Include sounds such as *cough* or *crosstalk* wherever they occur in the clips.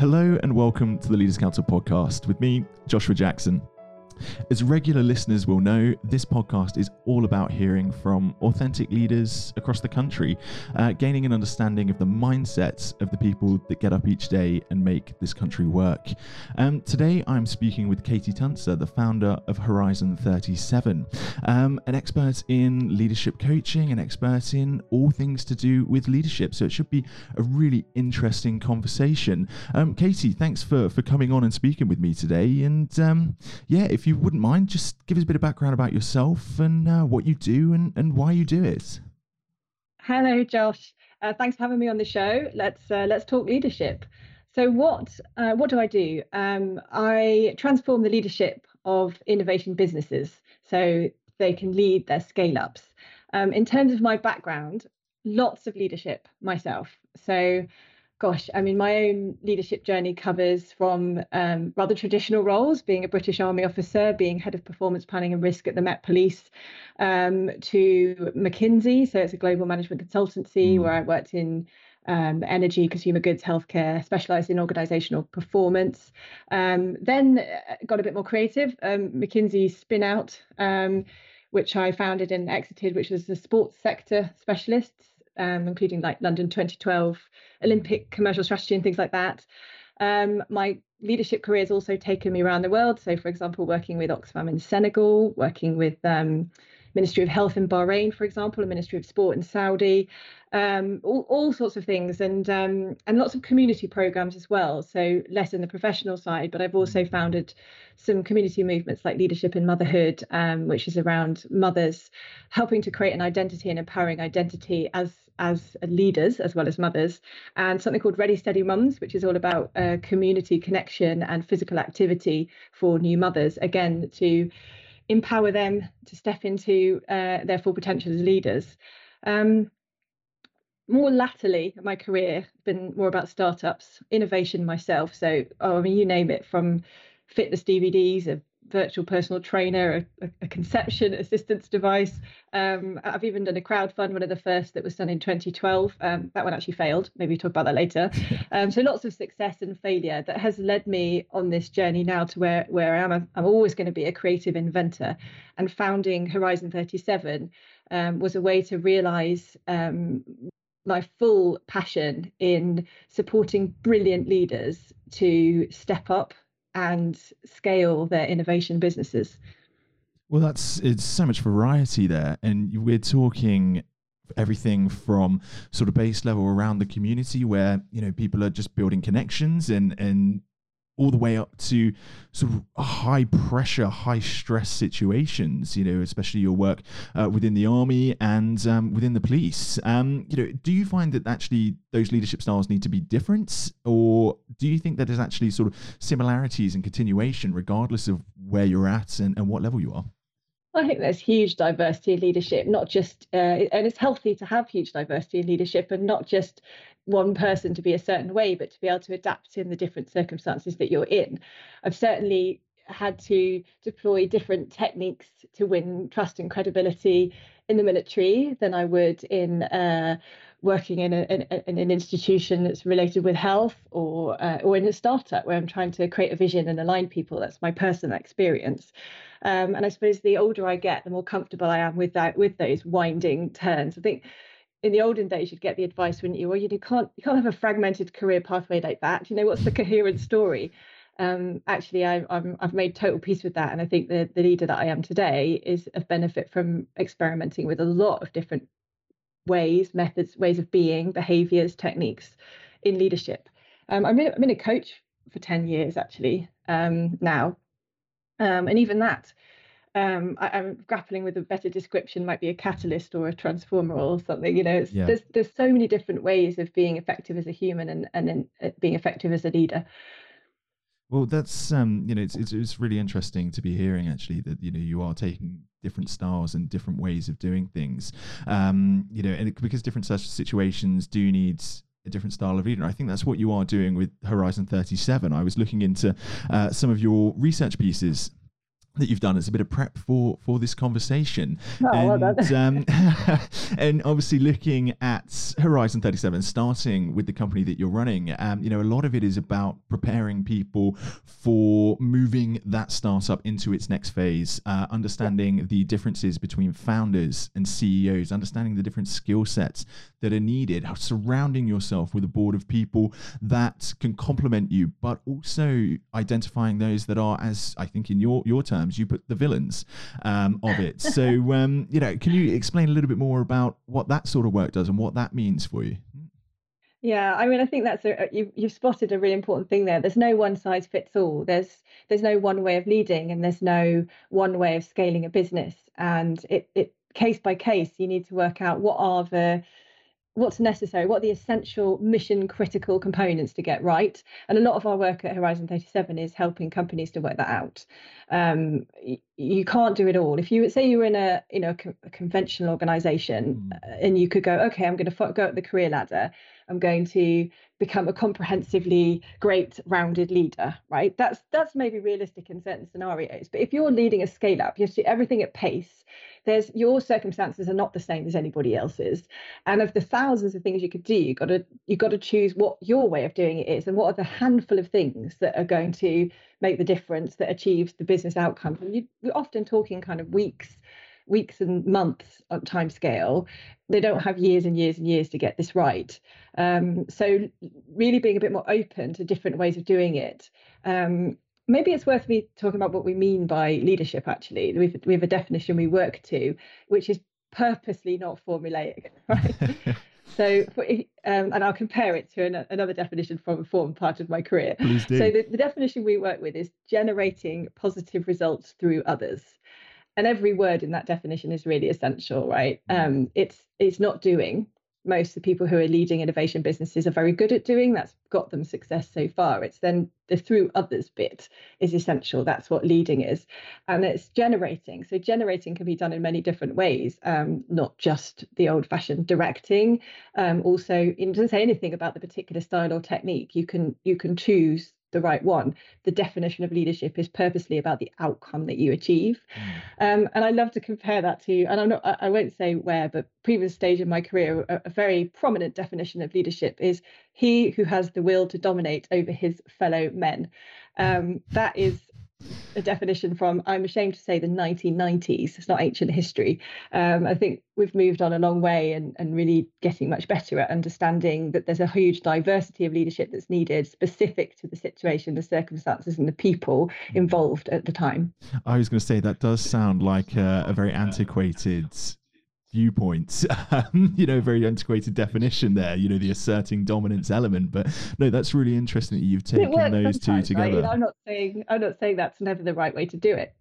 Hello and welcome to the Leaders Council podcast with me, Joshua Jackson. As regular listeners will know, this podcast is all about hearing from authentic leaders across the country, uh, gaining an understanding of the mindsets of the people that get up each day and make this country work. Um, today, I'm speaking with Katy Tuncer, the founder of Horizon 37, um, an expert in leadership coaching, an expert in all things to do with leadership. So it should be a really interesting conversation. Um, Katy, thanks for, for coming on and speaking with me today. And um, yeah, if you you wouldn't mind, just give us a bit of background about yourself and uh, what you do and, and why you do it. Hello, Josh. Uh, thanks for having me on the show. Let's uh, let's talk leadership. So, what uh, what do I do? Um, I transform the leadership of innovation businesses so they can lead their scale ups. Um, in terms of my background, lots of leadership myself. So gosh, I mean, my own leadership journey covers from um, rather traditional roles, being a British Army officer, being head of performance planning and risk at the Met Police, um, to McKinsey. So it's a global management consultancy mm. where I worked in um, energy, consumer goods, healthcare, specialized in organizational performance. Um, then uh, got a bit more creative. Um, McKinsey spin out. Um, which I founded and exited, which was a sports sector specialist um, including like London 2012 Olympic commercial strategy and things like that. Um, my leadership career has also taken me around the world. So, for example, working with Oxfam in Senegal, working with um, Ministry of Health in Bahrain, for example, a Ministry of Sport in Saudi, um, all, all, sorts of things, and um, and lots of community programs as well. So less in the professional side, but I've also founded some community movements like Leadership in Motherhood, um, which is around mothers helping to create an identity and empowering identity as as leaders as well as mothers, and something called Ready Steady Mums, which is all about uh, community connection and physical activity for new mothers. Again, to empower them to step into uh, their full potential as leaders. Um, more latterly my career, has been more about startups, innovation myself. So, oh, I mean, you name it from fitness DVDs, a virtual personal trainer, a, a conception assistance device. Um, I've even done a crowd fund, one of the first that was done in 2012. Um, that one actually failed. Maybe we'll talk about that later. *laughs* Um, so lots of success and failure that has led me on this journey now to where, where I am. I'm, I'm always going to be a creative inventor. And founding Horizon 37 um, was a way to realize um, my full passion in supporting brilliant leaders to step up and scale their innovation businesses. Well, that's it's so much variety there, and we're talking everything from sort of base level around the community where you know people are just building connections and and all the way up to sort of high pressure, high stress situations. You know, especially your work uh, within the army and um, within the police. Um, you know, do you find that actually those leadership styles need to be different, or do you think that there's actually sort of similarities and continuation, regardless of where you're at and, and what level you are? I think there's huge diversity in leadership, not just, uh, and it's healthy to have huge diversity in leadership and not just one person to be a certain way, but to be able to adapt in the different circumstances that you're in. I've certainly had to deploy different techniques to win trust and credibility in the military than I would in uh, working in, a, in, in, an institution that's related with health or uh, or in a startup where I'm trying to create a vision and align people. That's my personal experience. Um, and I suppose the older I get, the more comfortable I am with that with those winding turns. I think in the olden days you'd get the advice, wouldn't you? Well, you can't you can't have a fragmented career pathway like that. You know, what's the coherent story? Um, actually, I, I've made total peace with that, and I think the the leader that I am today is of benefit from experimenting with a lot of different ways, methods, ways of being, behaviors, techniques in leadership. Um, I'm, in, I'm in a coach for 10 years actually um, now. Um, and even that, um, I, am grappling with a better description, might be a catalyst or a transformer or something. You know, yeah. there's there's so many different ways of being effective as a human and and in, uh, being effective as a leader. Well, that's um, you know, it's, it's it's really interesting to be hearing actually that you know you are taking different styles and different ways of doing things. Um, you know, and it, because different such situations do need a different style of leader. I think that's what you are doing with Horizon 37. I was looking into uh, some of your research pieces that you've done as a bit of prep for for this conversation oh, and, well um, *laughs* *laughs* and obviously looking at horizon 37 starting with the company that you're running um, you know a lot of it is about preparing people for moving that startup into its next phase uh, understanding yeah. the differences between founders and ceos understanding the different skill sets that are needed surrounding yourself with a board of people that can complement you but also identifying those that are as i think in your your terms you put the villains um, of it. so, *laughs* um, you know, can you explain a little bit more about what that sort of work does and what that means for you? Yeah, I mean, I think that's a you, you've spotted a really important thing there. There's no one size fits all. There's there's no one way of leading, and there's no one way of scaling a business. And it it case by case, you need to work out what are the what's necessary, what are the essential mission critical components to get right. And a lot of our work at Horizon 37 is helping companies to work that out. Um, you can't do it all. If you say you were in a you know a conventional organization mm. and you could go, okay, I'm going to go up the career ladder. I'm going to become a comprehensively great rounded leader, right? That's that's maybe realistic in certain scenarios. But if you're leading a scale up, you see everything at pace there's your circumstances are not the same as anybody else's. And of the thousands of things you could do you got to you got to choose what your way of doing it is and what are the handful of things that are going to make the difference that achieves the business outcome. And you, we're often talking kind of weeks weeks and months on time scale they don't have years and years and years to get this right. Um, so really being a bit more open to different ways of doing it. Um, maybe it's worth me talking about what we mean by leadership actually. We have, we have a definition we work to which is purposely not formulaic *laughs* right? *laughs* So for, um, and i'll compare it to an, another definition from a former part of my career. Please do. so the, the definition we work with is generating positive results through others. And every word in that definition is really essential right? Mm. um, it's it's not doing most of the people who are leading innovation businesses are very good at doing. That's got them success so far. It's then the through others bit is essential. That's what leading is. And it's generating. So generating can be done in many different ways, um, not just the old fashioned directing. Um, also, it doesn't say anything about the particular style or technique. You can you can choose the right one. The definition of leadership is purposely about the outcome that you achieve. Mm. Um, and I love to compare that to, and I'm not, I won't say where, but previous stage in my career, a, a very prominent definition of leadership is he who has the will to dominate over his fellow men. Um, that is a definition from, I'm ashamed to say, the 1990s. It's not ancient history. Um, I think we've moved on a long way and, and really getting much better at understanding that there's a huge diversity of leadership that's needed specific to the situation, the circumstances, and the people involved at the time. I was going to say that does sound like a, a very antiquated viewpoints. *laughs* Um, you know very antiquated definition there you know the asserting dominance element but no that's really interesting that you've taken those two together right? i'm not saying i'm not saying that's never the right way to do it.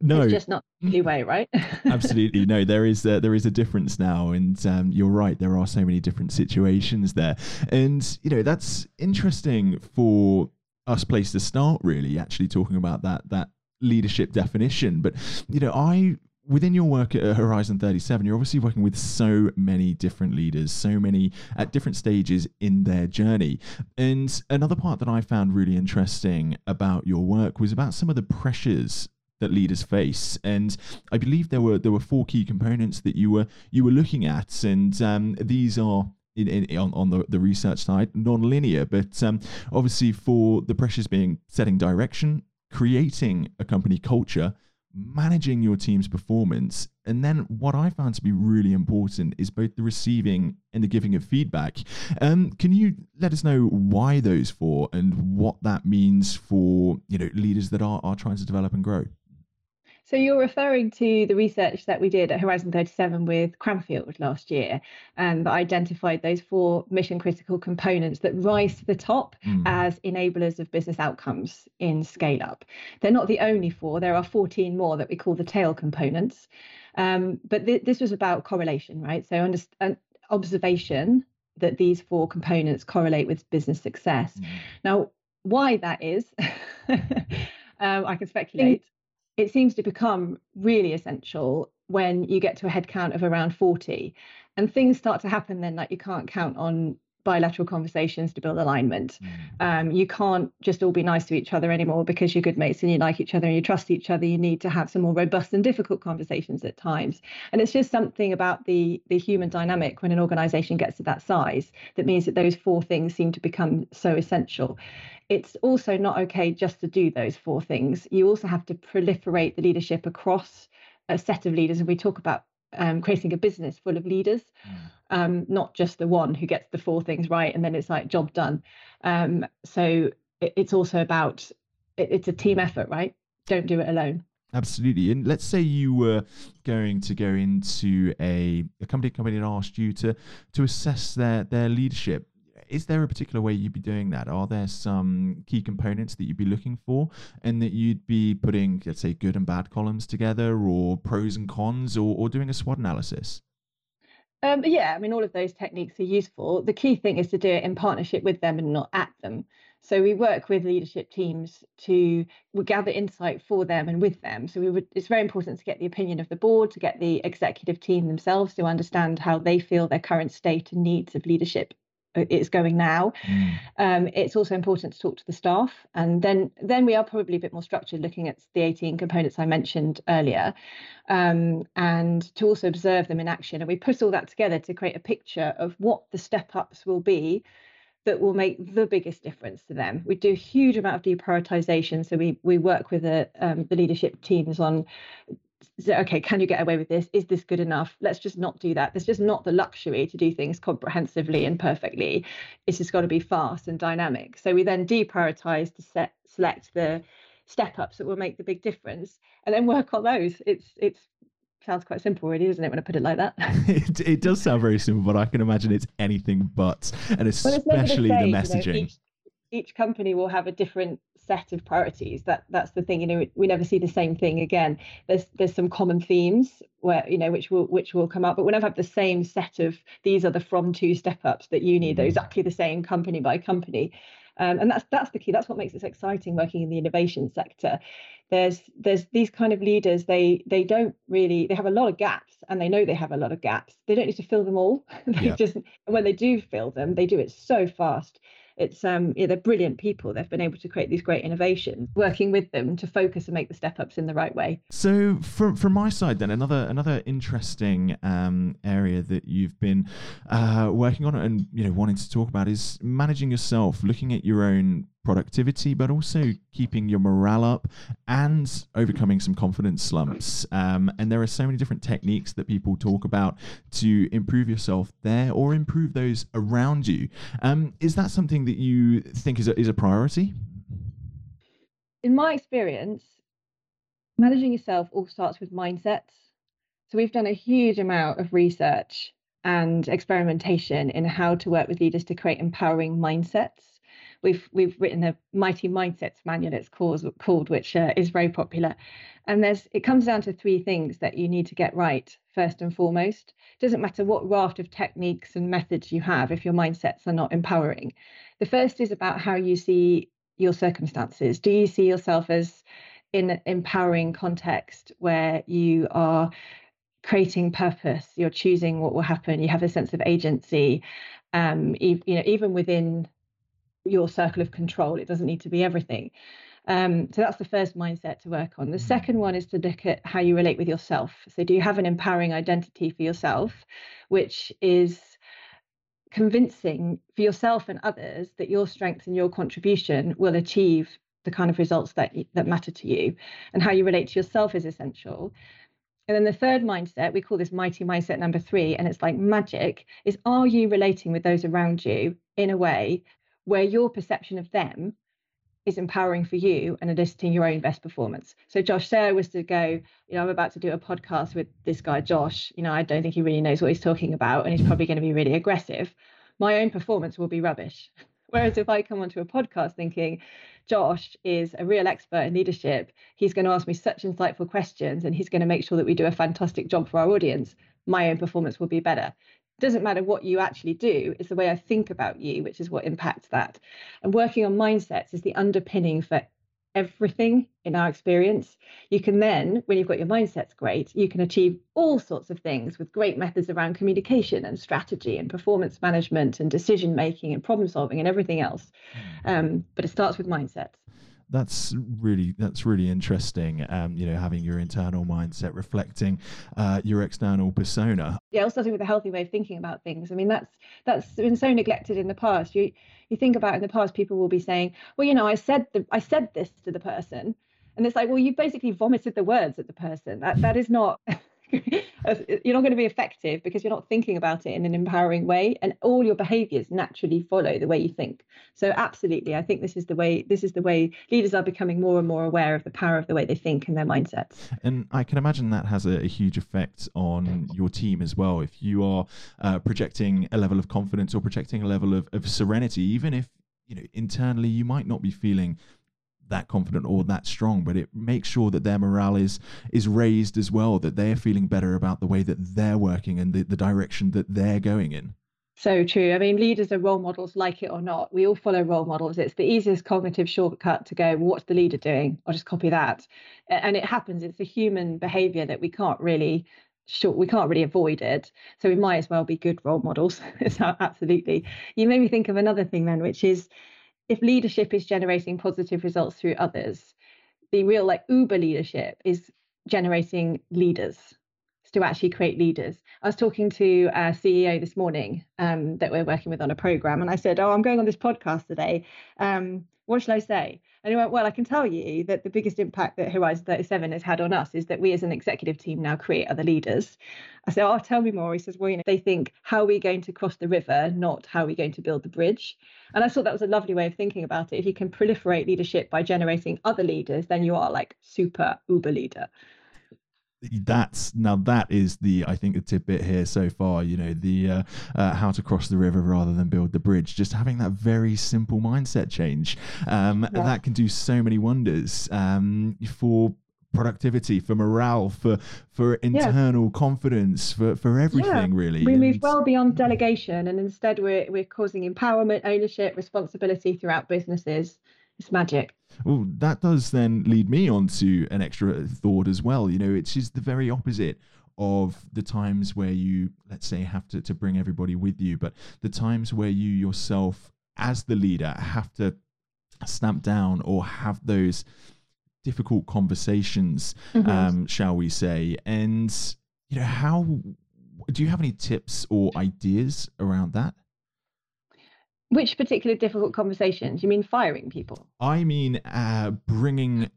No. It's just not the way right? *laughs* Absolutely. No there is a, there is a difference now and um, you're right there are so many different situations there. And you know that's interesting for us place to start really actually talking about that that leadership definition. But you know i within your work at Horizon 37, you're obviously working with so many different leaders, so many at different stages in their journey. And another part that I found really interesting about your work was about some of the pressures that leaders face and i believe there were there were four key components that you were you were looking at and um, these are in, in, on, on the, the research side non-linear but um, obviously for the pressures being setting direction creating a company culture managing your team's performance. And then what I found to be really important is both the receiving and the giving of feedback. Um, can you let us know why those four and what that means for you know leaders that are, are trying to develop and grow? So you're referring to the research that we did at Horizon 37 with Cranfield last year, and that identified those four mission critical components that rise to the top mm. as enablers of business outcomes in scale up. They're not the only four. There are 14 more that we call the tail components. Um, but th- this was about correlation, right? So under- observation that these four components correlate with business success. Mm. Now, why that is, *laughs* um, I can speculate it seems to become really essential when you get to a head count of around 40 and things start to happen then that you can't count on bilateral conversations to build alignment. Mm. Um, you can't just all be nice to each other anymore because you're good mates and you like each other and you trust each other. You need to have some more robust and difficult conversations at times. And it's just something about the the human dynamic when an organization gets to that size that means that those four things seem to become so essential. It's also not okay just to do those four things. You also have to proliferate the leadership across a set of leaders. And we talk about um, creating a business full of leaders, mm. um, not just the one who gets the four things right and then it's like job done. Um, so it, it's also about it, it's a team effort, right? Don't do it alone. Absolutely. And let's say you were going to go into a, a company company and asked you to to assess their their leadership is there a particular way you'd be doing that? Are there some key components that you'd be looking for and that you'd be putting, let's say, good and bad columns together or pros and cons or, or doing a SWOT analysis? Um, yeah, I mean, all of those techniques are useful. The key thing is to do it in partnership with them and not at them. So we work with leadership teams to gather insight for them and with them. So would it's very important to get the opinion of the board, to get the executive team themselves to understand how they feel their current state and needs of leadership it's going now. Mm. Um, it's also important to talk to the staff, and then then we are probably a bit more structured, looking at the 18 components I mentioned earlier, um, and to also observe them in action. And we put all that together to create a picture of what the step ups will be that will make the biggest difference to them. We do a huge amount of deprioritization. So we we work with the um, the leadership teams on okay, can you get away with this? Is this good enough? Let's just not do that. There's just not the luxury to do things comprehensively and perfectly. It's just got to be fast and dynamic. So we then deprioritize to set select the step ups that will make the big difference and then work on those. It's it's sounds quite simple really doesn't it when i put it like that *laughs* it, it does sound very simple but i can imagine it's anything but and especially well, the messaging you know, each, each company will have a different set of priorities. That that's the thing you know we never see the same thing again. There's there's some common themes where you know which will which will come up but we never have the same set of these are the from two step ups that you need they're mm-hmm. exactly the same company by company. Um, and that's that's the key that's what makes it exciting working in the innovation sector. There's there's these kind of leaders they they don't really they have a lot of gaps and they know they have a lot of gaps. They don't need to fill them all. *laughs* They yeah. just when they do fill them they do it so fast it's um yeah, they're brilliant people. They've been able to create these great innovations. Working with them to focus and make the step ups in the right way. So from from my side, then another another interesting um, area that you've been uh, working on and you know wanting to talk about is managing yourself, looking at your own productivity, but also keeping your morale up and overcoming some confidence slumps. Um, and there are so many different techniques that people talk about to improve yourself there or improve those around you. Um, is that something that you think is a, is a priority? In my experience, managing yourself all starts with mindsets. So we've done a huge amount of research and experimentation in how to work with leaders to create empowering mindsets we've we've written a mighty mindsets manual it's called, called which uh, is very popular. And there's it comes down to three things that you need to get right first and foremost. It doesn't matter what raft of techniques and methods you have if your mindsets are not empowering. The first is about how you see your circumstances. Do you see yourself as in an empowering context where you are creating purpose you're choosing what will happen you have a sense of agency um, you know even within your circle of control. It doesn't need to be everything. Um, so that's the first mindset to work on. The mm-hmm. second one is to look at how you relate with yourself. So, do you have an empowering identity for yourself, which is convincing for yourself and others that your strength and your contribution will achieve the kind of results that that matter to you, and how you relate to yourself is essential. And then the third mindset, we call this mighty mindset number three, and it's like magic, is are you relating with those around you in a way where your perception of them is empowering for you and eliciting your own best performance. So Josh Sarah was to go, you know, I'm about to do a podcast with this guy Josh. You know, I don't think he really knows what he's talking about, and he's probably going to be really aggressive. My own performance will be rubbish. *laughs* Whereas if I come onto a podcast thinking, Josh is a real expert in leadership, he's going to ask me such insightful questions and he's going to make sure that we do a fantastic job for our audience, my own performance will be better doesn't matter what you actually do it's the way i think about you which is what impacts that and working on mindsets is the underpinning for everything in our experience. You can then, when you've got your mindsets great, you can achieve all sorts of things with great methods around communication and strategy and performance management and decision making and problem solving and everything else. Hmm. Um, but it starts with mindsets that's really that's really interesting. Um, you know, having your internal mindset reflecting uh, your external persona. Yeah, also starting with a healthy way of thinking about things. I mean, that's that's been so neglected in the past. You you think about in the past, people will be saying, "Well, you know, I said the I said this to the person," and it's like, well, you basically vomited the words at the person. That that is not. *laughs* *laughs* you're not going to be effective because you're not thinking about it in an empowering way and all your behaviors naturally follow the way you think. So absolutely i think this is the way this is the way leaders are becoming more and more aware of the power of the way they think and their mindsets and i can imagine that has a, a huge effect on your team as well. If you are uh, projecting a level of confidence or projecting a level of, of serenity even if you know internally you might not be feeling that confident or that strong, but it makes sure that their morale is is raised as well, that they're feeling better about the way that they're working and the, the direction that they're going in. So true. I mean, leaders are role models, like it or not. We all follow role models. It's the easiest cognitive shortcut to go, what's the leader doing? I'll just copy that. And it happens. It's a human behavior that we can't really sure we can't really avoid it so we might as well be good role models *laughs* so absolutely you made me think of another thing then which is if leadership is generating positive results through others, the real like Uber leadership is generating leaders to actually create leaders. I was talking to a CEO this morning um, that we're working with on a program, and I said, "Oh, I'm going on this podcast today. Um, what shall I say?" And he went, Well, I can tell you that the biggest impact that Horizon 37 has had on us is that we as an executive team now create other leaders. I said, Oh, tell me more. He says, Well, you know, they think, How are we going to cross the river, not how are we going to build the bridge? And I thought that was a lovely way of thinking about it. If you can proliferate leadership by generating other leaders, then you are like super uber leader that's now that is the I think the tidbit here so far. You know the uh, uh, how to cross the river rather than build the bridge. Just having that very simple mindset change um, yeah. that can do so many wonders um, for productivity for morale for for internal yeah. confidence for for everything yeah. really we move well beyond delegation and instead we're we're causing empowerment ownership responsibility throughout businesses it's magic. Well, that does then lead me on to an extra thought as well. You know, it's just the very opposite of the times where you, let's say, have to, to bring everybody with you, but the times where you yourself, as the leader, have to stamp down or have those difficult conversations, mm-hmm. um, shall we say. And, you know, how do you have any tips or ideas around that? Which particular difficult conversations? You mean firing people? I mean, uh, bringing.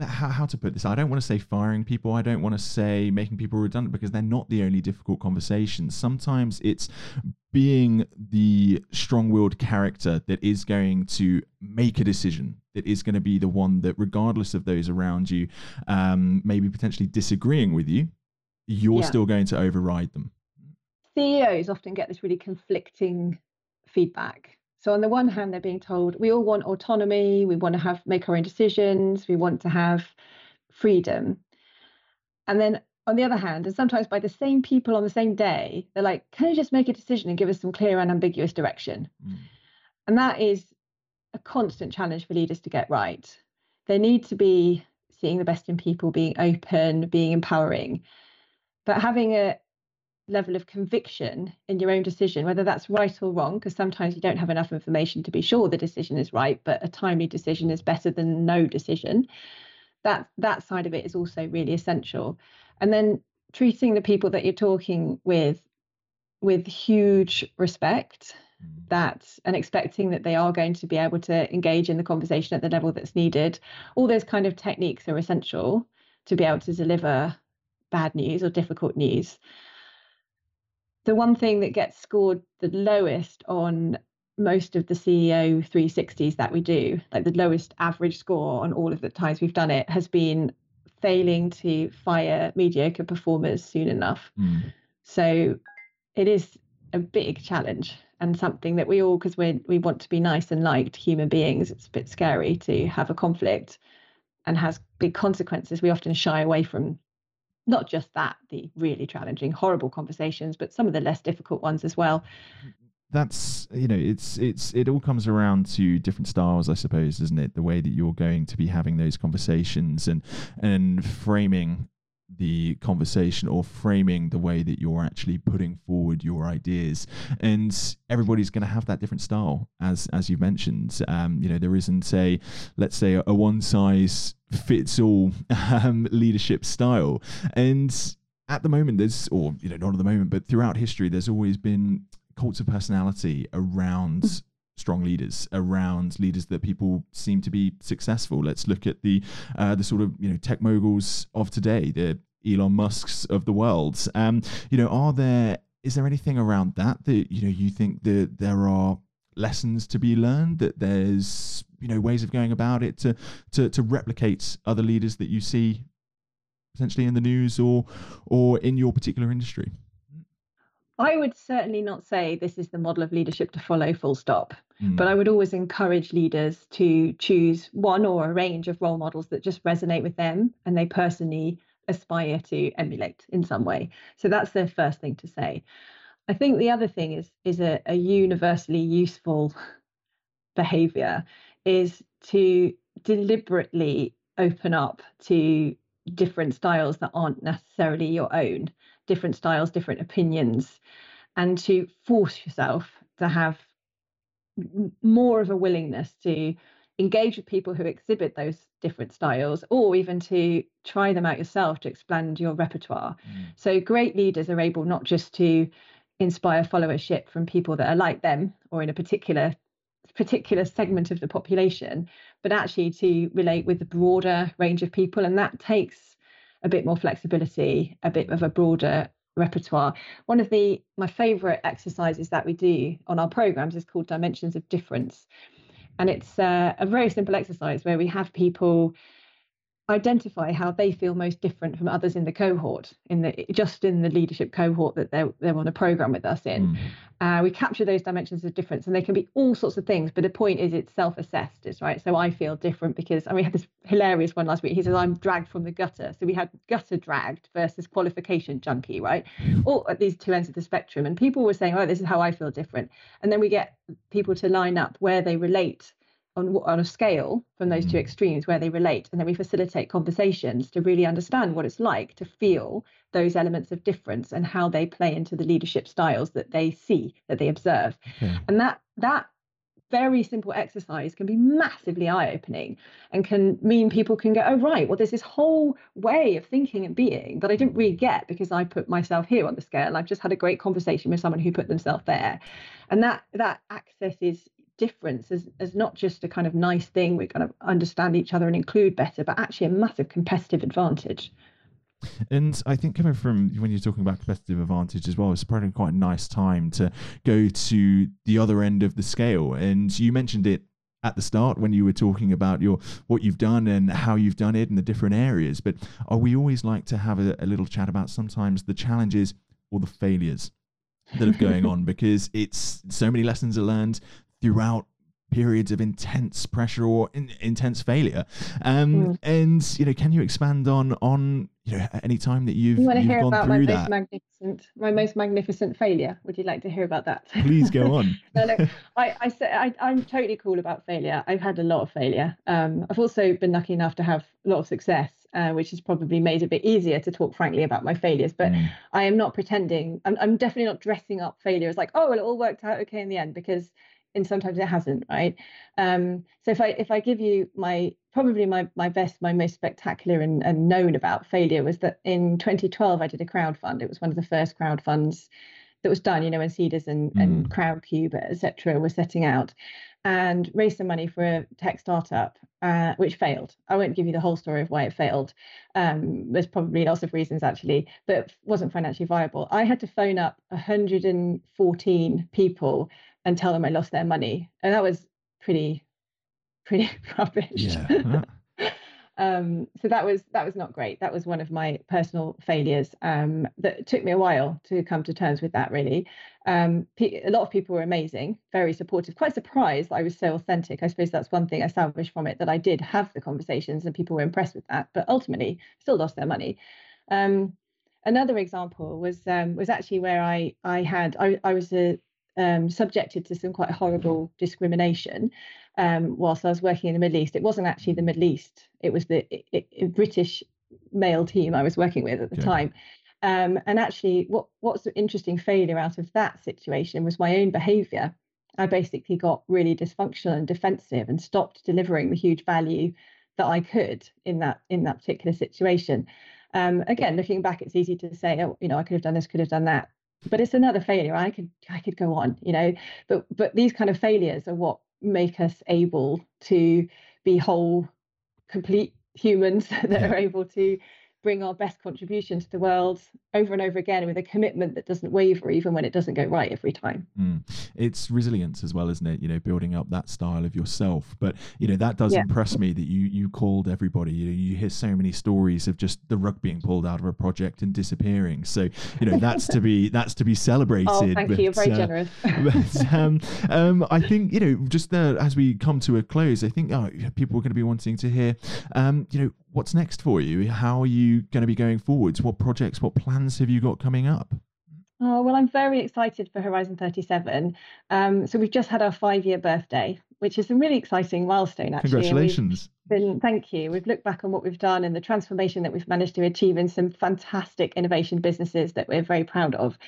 How, how to put this? I don't want to say firing people. I don't want to say making people redundant because they're not the only difficult conversations. Sometimes it's being the strong willed character that is going to make a decision, that is going to be the one that, regardless of those around you, um, maybe potentially disagreeing with you, you're yeah. still going to override them. CEOs often get this really conflicting feedback. So on the one hand, they're being told we all want autonomy, we want to have make our own decisions, we want to have freedom. And then on the other hand, and sometimes by the same people on the same day, they're like, can you just make a decision and give us some clear and ambiguous direction? Mm. And that is a constant challenge for leaders to get right. They need to be seeing the best in people, being open, being empowering. But having a, level of conviction in your own decision, whether that's right or wrong, because sometimes you don't have enough information to be sure the decision is right, but a timely decision is better than no decision. That that side of it is also really essential. And then treating the people that you're talking with with huge respect mm. that and expecting that they are going to be able to engage in the conversation at the level that's needed all those kind of techniques are essential to be able to deliver bad news or difficult news the one thing that gets scored the lowest on most of the CEO 360s that we do, like the lowest average score on all of the times we've done it, has been failing to fire mediocre performers soon enough. Mm. So it is a big challenge and something that we all, because we we want to be nice and liked human beings, it's a bit scary to have a conflict and has big consequences. We often shy away from not just that, the really challenging, horrible conversations, but some of the less difficult ones as well. that's you know it's it's it all comes around to different styles i suppose isn't it the way that you're going to be having those conversations and and framing the conversation or framing the way that you're actually putting forward your ideas. And everybody's going to have that different style as as you mentioned. Um, you know there isn't a let's say a, a one size fits all um, leadership style. And at the moment there's or you know not at the moment but throughout history there's always been cults of personality around mm. Strong leaders, around leaders that people seem to be successful. Let's look at the uh, the sort of you know tech moguls of today, the Elon Musk's of the world. Um, you know, are there is there anything around that that you know you think that there are lessons to be learned that there's you know ways of going about it to to to replicate other leaders that you see potentially in the news or or in your particular industry I would certainly not say this is the model of leadership to follow, full stop. Mm. But I would always encourage leaders to choose one or a range of role models that just resonate with them and they personally aspire to emulate in some way. So that's the first thing to say. I think the other thing is is a, a universally useful behavior is to deliberately open up to different styles that aren't necessarily your own different styles, different opinions, and to force yourself to have more of a willingness to engage with people who exhibit those different styles or even to try them out yourself to expand your repertoire. Mm. So great leaders are able not just to inspire followership from people that are like them or in a particular particular segment of the population, but actually to relate with a broader range of people. And that takes a bit more flexibility, a bit of a broader repertoire. One of the my favorite exercises that we do on our programs is called Dimensions of Difference. And it's uh, a very simple exercise where we have people identify how they feel most different from others in the cohort in the just in the leadership cohort that they're, they're on a program with us in. Mm. uh, we capture those dimensions of difference and they can be all sorts of things but the point is it's self-assessed is right? So i feel different because and we had this hilarious one last week. He says i'm dragged from the gutter. So we had gutter dragged versus qualification junkie right? Or at these two ends of the spectrum and people were saying oh this is how i feel different. And then we get people to line up where they relate on, on a scale from those two mm. extremes where they relate and then we facilitate conversations to really understand what it's like to feel those elements of difference and how they play into the leadership styles that they see that they observe okay. and that that very simple exercise can be massively eye-opening and can mean people can go oh right well there's this whole way of thinking and being that i didn't really get because i put myself here on the scale i've just had a great conversation with someone who put themselves there and that that access is difference as, as not just a kind of nice thing we kind of understand each other and include better but actually a massive competitive advantage and I think coming from when you're talking about competitive advantage as well, it's probably quite a nice time to go to the other end of the scale. And you mentioned it at the start when you were talking about your what you've done and how you've done it in the different areas. But are we always like to have a, a little chat about sometimes the challenges or the failures that are going *laughs* on because it's so many lessons are learned throughout periods of intense pressure or in, intense failure. Um, mm. And you know, can you expand on on you know any time that you've you want to hear about my that? most magnificent my most magnificent failure? Would you like to hear about that? Please go *laughs* on. no, no, *laughs* I I say I, I'm totally cool about failure. I've had a lot of failure. Um, I've also been lucky enough to have a lot of success. Uh, which has probably made it a bit easier to talk frankly about my failures. But mm. I am not pretending. I'm, I'm definitely not dressing up failure as like, oh, well, it all worked out okay in the end because and sometimes it hasn't right? Um, so if i if i give you my probably my my best my most spectacular and, and known about failure was that in 2012 i did a crowd fund it was one of the first crowd funds that was done you know when Seedrs and, mm. and crowdcube etc were setting out and raised some money for a tech startup uh, which failed. I won't give you the whole story of why it failed. Um, there's probably lots of reasons actually but wasn't financially viable. I had to phone up 114 people and tell them I lost their money. And that was pretty, pretty *laughs* rubbish. Yeah. *laughs* um, so that was that was not great. That was one of my personal failures. Um, that took me a while to come to terms with that. Really, um, a lot of people were amazing, very supportive. Quite surprised that I was so authentic. I suppose that's one thing I salvaged from it that I did have the conversations and people were impressed with that. But ultimately, still lost their money. Um, another example was um, was actually where I I had I, I was a um, subjected to some quite horrible discrimination um, whilst I was working in the Middle East. It wasn't actually the Middle East; it was the it, it, British male team I was working with at the okay. time. Um, and actually, what what's an interesting failure out of that situation was my own behaviour. I basically got really dysfunctional and defensive and stopped delivering the huge value that I could in that in that particular situation. Um, again, looking back, it's easy to say, oh, you know, I could have done this, could have done that, but it's another failure. I could I could go on, you know, but but these kind of failures are what make us able to be whole, complete humans *laughs* that yeah. are able to bring our best contribution to the world over and over again with a commitment that doesn't waver even when it doesn't go right every time. Mm. It's resilience as well, isn't it? You know, building up that style of yourself. But you know, that does yeah. impress me that you you called everybody. You know, you hear so many stories of just the rug being pulled out of a project and disappearing. So you know, that's to be *laughs* that's to be celebrated. Oh, thank but, you. You're very uh, generous. *laughs* but um, um, I think you know, just there as we come to a close, I think oh, people are going to be wanting to hear, um, you know, what's next for you? How are you going to be going forwards? What projects, what plans have you got coming up? Oh, well, I'm very excited for Horizon 37. Um, so we've just had our five year birthday, which is a really exciting milestone, actually. Congratulations. Been, thank you. We've looked back on what we've done and the transformation that we've managed to achieve in some fantastic innovation businesses that we're very proud of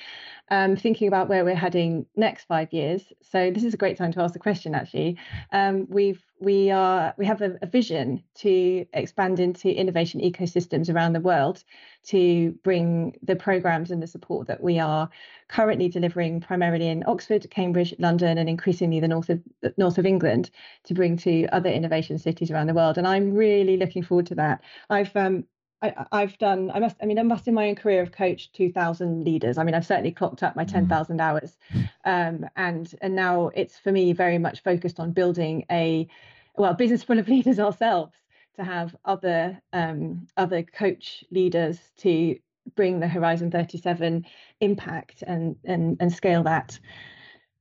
um, thinking about where we're heading next five years. So this is a great time to ask the question. Actually, um, we've we are we have a, a, vision to expand into innovation ecosystems around the world to bring the programs and the support that we are currently delivering primarily in Oxford, Cambridge, London, and increasingly the north of north of England to bring to other innovation cities around the world. And I'm really looking forward to that. I've um, I, have done. I must. I mean, I must in my own career have coached two thousand leaders. I mean, I've certainly clocked up my ten mm. hours, um, and and now it's for me very much focused on building a well business full of *laughs* leaders ourselves to have other um, other coach leaders to bring the Horizon 37 impact and and and scale that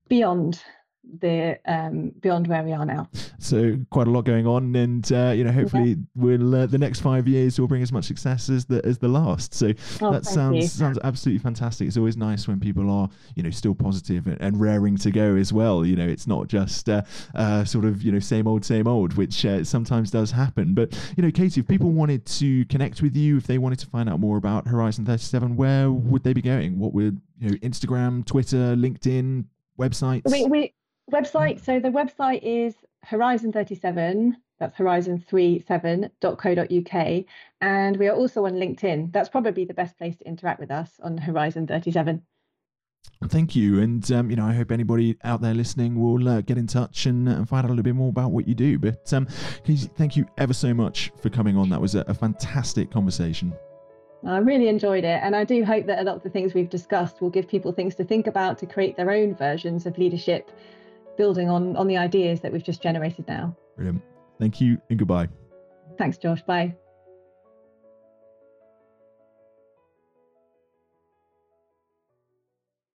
beyond the um, beyond where we are now. So quite a lot going on, and uh, you know, hopefully, yeah. we'll uh, the next five years will bring as much success as the as the last. So oh, that sounds you. sounds absolutely fantastic. It's always nice when people are you know still positive and, and raring to go as well. You know, it's not just uh, uh sort of you know same old same old, which uh, sometimes does happen. But you know, Katy, if people wanted to connect with you, if they wanted to find out more about Horizon Thirty Seven, where would they be going? What would you know, Instagram, Twitter, LinkedIn, websites? We, we website. So the website is Horizon 37. That's horizon37.co.uk. And we are also on LinkedIn. That's probably the best place to interact with us on Horizon 37. Thank you, and um, you know I hope anybody out there listening will uh, get in touch and, uh, find out a little bit more about what you do. But um, thank you ever so much for coming on. That was a, a fantastic conversation. I really enjoyed it, and I do hope that a lot of the things we've discussed will give people things to think about to create their own versions of leadership building on on the ideas that we've just generated now. Brilliant. Thank you and goodbye. Thanks, Josh. Bye.